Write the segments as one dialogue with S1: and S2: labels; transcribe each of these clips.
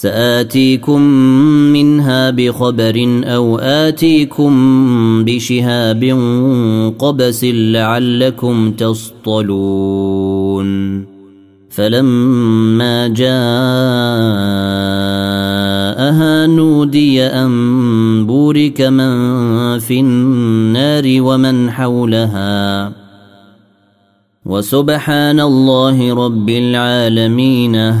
S1: ساتيكم منها بخبر او اتيكم بشهاب قبس لعلكم تصطلون فلما جاءها نودي ان بورك من في النار ومن حولها وسبحان الله رب العالمين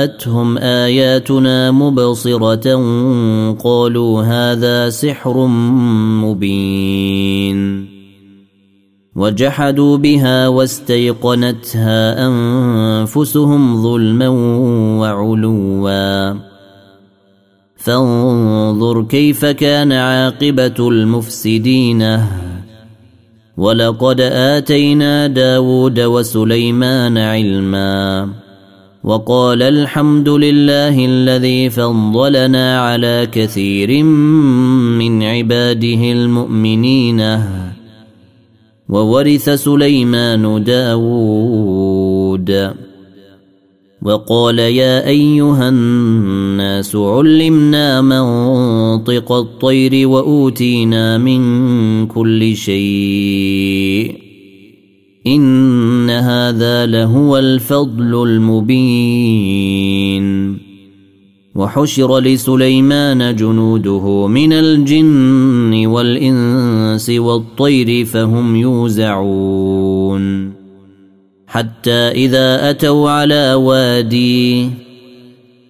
S1: جاءتهم اياتنا مبصره قالوا هذا سحر مبين وجحدوا بها واستيقنتها انفسهم ظلما وعلوا فانظر كيف كان عاقبه المفسدين ولقد اتينا داود وسليمان علما وقال الحمد لله الذي فضلنا على كثير من عباده المؤمنين وورث سليمان داود وقال يا ايها الناس علمنا منطق الطير واوتينا من كل شيء إن هذا لهو الفضل المبين وحشر لسليمان جنوده من الجن والإنس والطير فهم يوزعون حتى إذا أتوا على واديه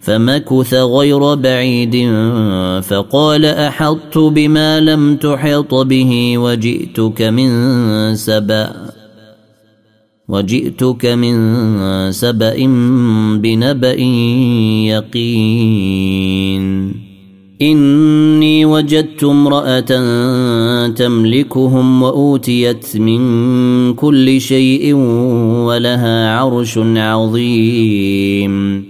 S1: فمكث غير بعيد فقال احطت بما لم تحط به وجئتك من سبأ وجئتك من سبأ بنبأ يقين إني وجدت امرأة تملكهم وأوتيت من كل شيء ولها عرش عظيم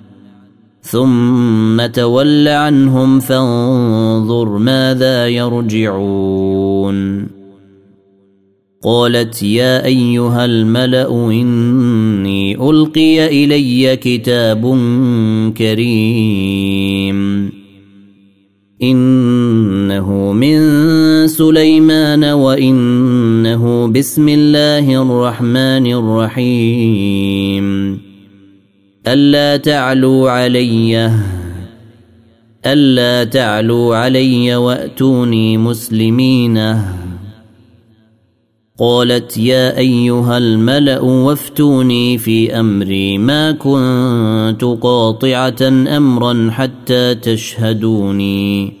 S1: ثم تول عنهم فانظر ماذا يرجعون قالت يا ايها الملا اني القي الي كتاب كريم انه من سليمان وانه بسم الله الرحمن الرحيم ألا تعلوا علي ألا تعلوا علي وأتوني مسلمين قالت يا أيها الملأ وافتوني في أمري ما كنت قاطعة أمرا حتى تشهدوني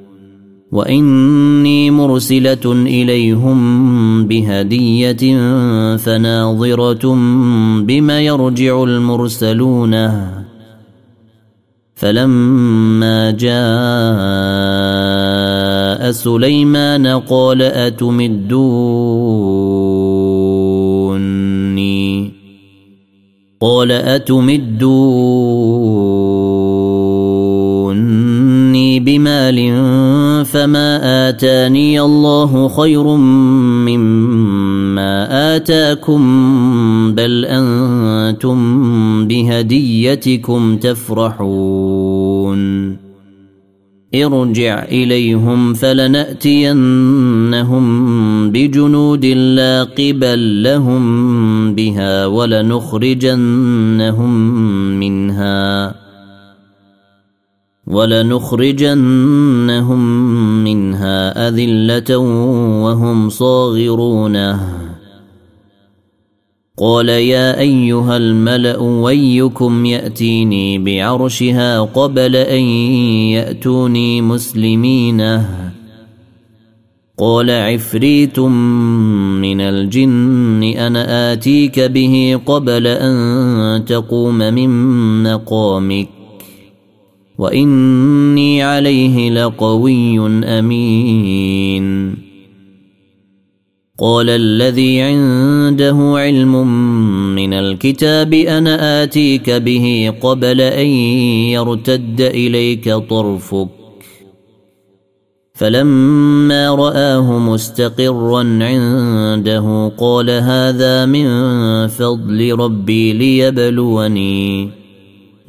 S1: واني مرسله اليهم بهديه فناظره بما يرجع المرسلون فلما جاء سليمان قال اتمدوني قال اتمدوني بمال فما اتاني الله خير مما اتاكم بل انتم بهديتكم تفرحون ارجع اليهم فلناتينهم بجنود لا قبل لهم بها ولنخرجنهم منها ولنخرجنهم منها أذلة وهم صاغرونه قال يا أيها الملأ ويكم يأتيني بعرشها قبل أن يأتوني مسلمين قال عفريت من الجن أنا آتيك به قبل أن تقوم من مقامك واني عليه لقوي امين قال الذي عنده علم من الكتاب انا اتيك به قبل ان يرتد اليك طرفك فلما راه مستقرا عنده قال هذا من فضل ربي ليبلوني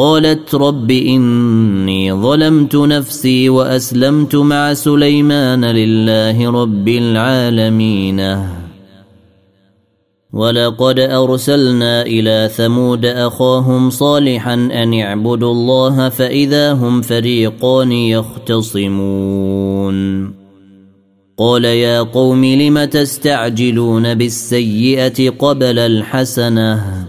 S1: قالت رب إني ظلمت نفسي وأسلمت مع سليمان لله رب العالمين ولقد أرسلنا إلى ثمود أخاهم صالحا أن اعبدوا الله فإذا هم فريقان يختصمون قال يا قوم لم تستعجلون بالسيئة قبل الحسنه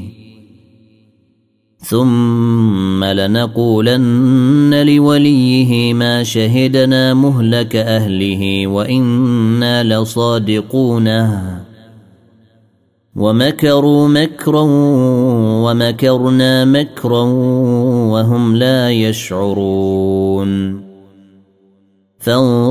S1: ثم لنقولن لوليه ما شهدنا مهلك اهله وانا لصادقونه ومكروا مكرا ومكرنا مكرا وهم لا يشعرون فانظر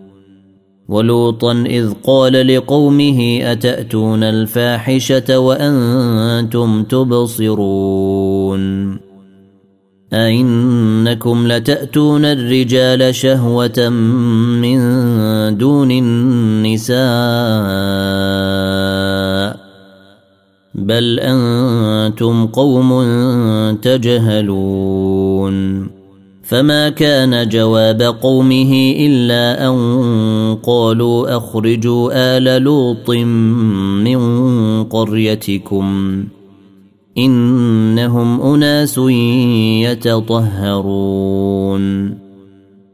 S1: ولوطا اذ قال لقومه اتاتون الفاحشه وانتم تبصرون أئنكم لتأتون الرجال شهوة من دون النساء بل أنتم قوم تجهلون فما كان جواب قومه الا ان قالوا اخرجوا ال لوط من قريتكم انهم اناس يتطهرون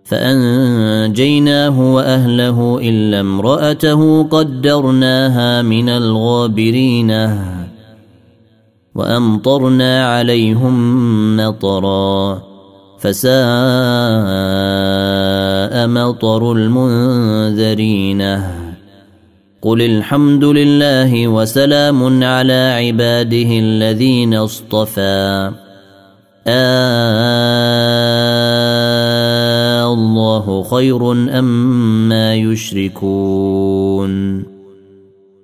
S1: فانجيناه واهله الا امراته قدرناها من الغابرين وامطرنا عليهم مطرًا فساء مطر المنذرين قل الحمد لله وسلام على عباده الذين اصطفى آه، الله خير أما أم يشركون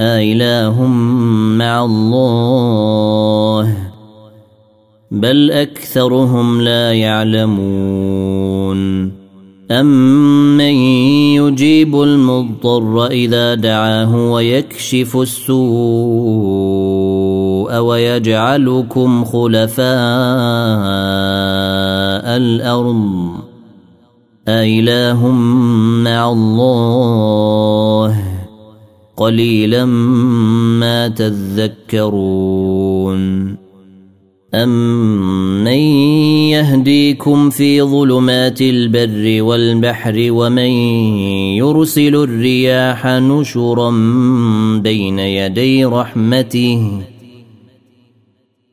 S1: آله مع الله بل أكثرهم لا يعلمون أمن يجيب المضطر إذا دعاه ويكشف السوء ويجعلكم خلفاء الأرض أإله مع الله قليلا ما تذكرون امن يهديكم في ظلمات البر والبحر ومن يرسل الرياح نشرا بين يدي رحمته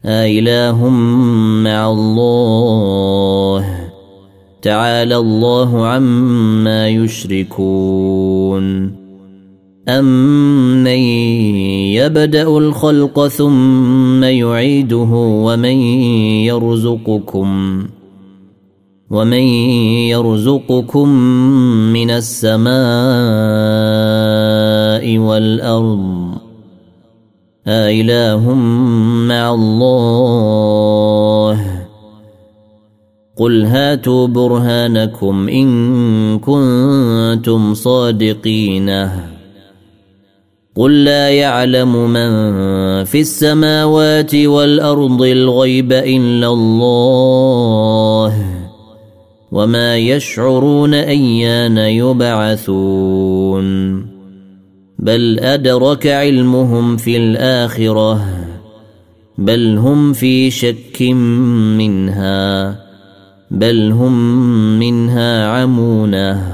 S1: آله مع الله تعالى الله عما يشركون أمن يبدأ الخلق ثم يعيده ومن يرزقكم ومن يرزقكم من السماء والأرض آله مع الله قل هاتوا برهانكم إن كنتم صادقينه قل لا يعلم من في السماوات والارض الغيب الا الله وما يشعرون ايان يبعثون بل ادرك علمهم في الاخره بل هم في شك منها بل هم منها عمونه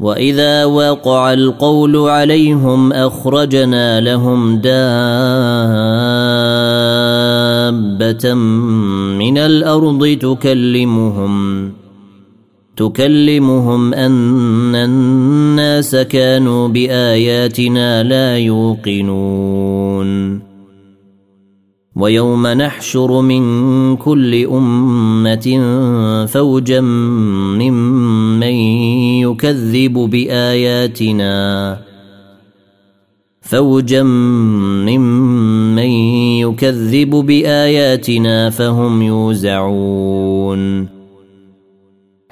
S1: واذا وقع القول عليهم اخرجنا لهم دابه من الارض تكلمهم تكلمهم ان الناس كانوا باياتنا لا يوقنون ويوم نحشر من كل أمة فوجا ممن يكذب بآياتنا فوجا ممن يكذب بآياتنا فهم يوزعون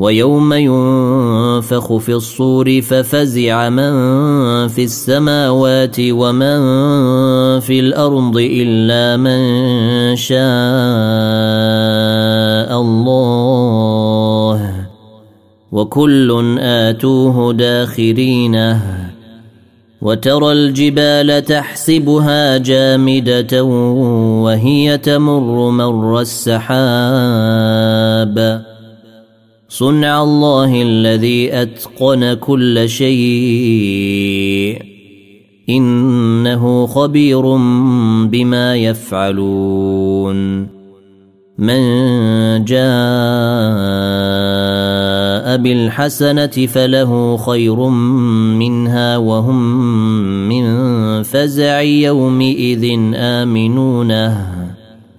S1: ويوم ينفخ في الصور ففزع من في السماوات ومن في الارض الا من شاء الله وكل اتوه داخرينه وترى الجبال تحسبها جامده وهي تمر مر السحاب صنع الله الذي اتقن كل شيء انه خبير بما يفعلون من جاء بالحسنه فله خير منها وهم من فزع يومئذ امنونه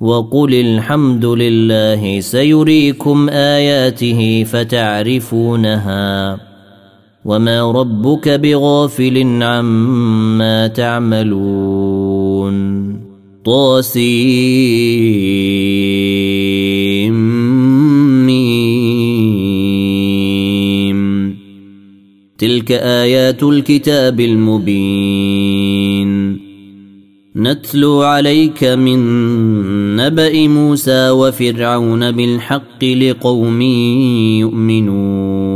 S1: وقل الحمد لله سيريكم اياته فتعرفونها وما ربك بغافل عما تعملون طاسيم تلك ايات الكتاب المبين نتلو عليك من نبأ موسى وفرعون بالحق لقوم يؤمنون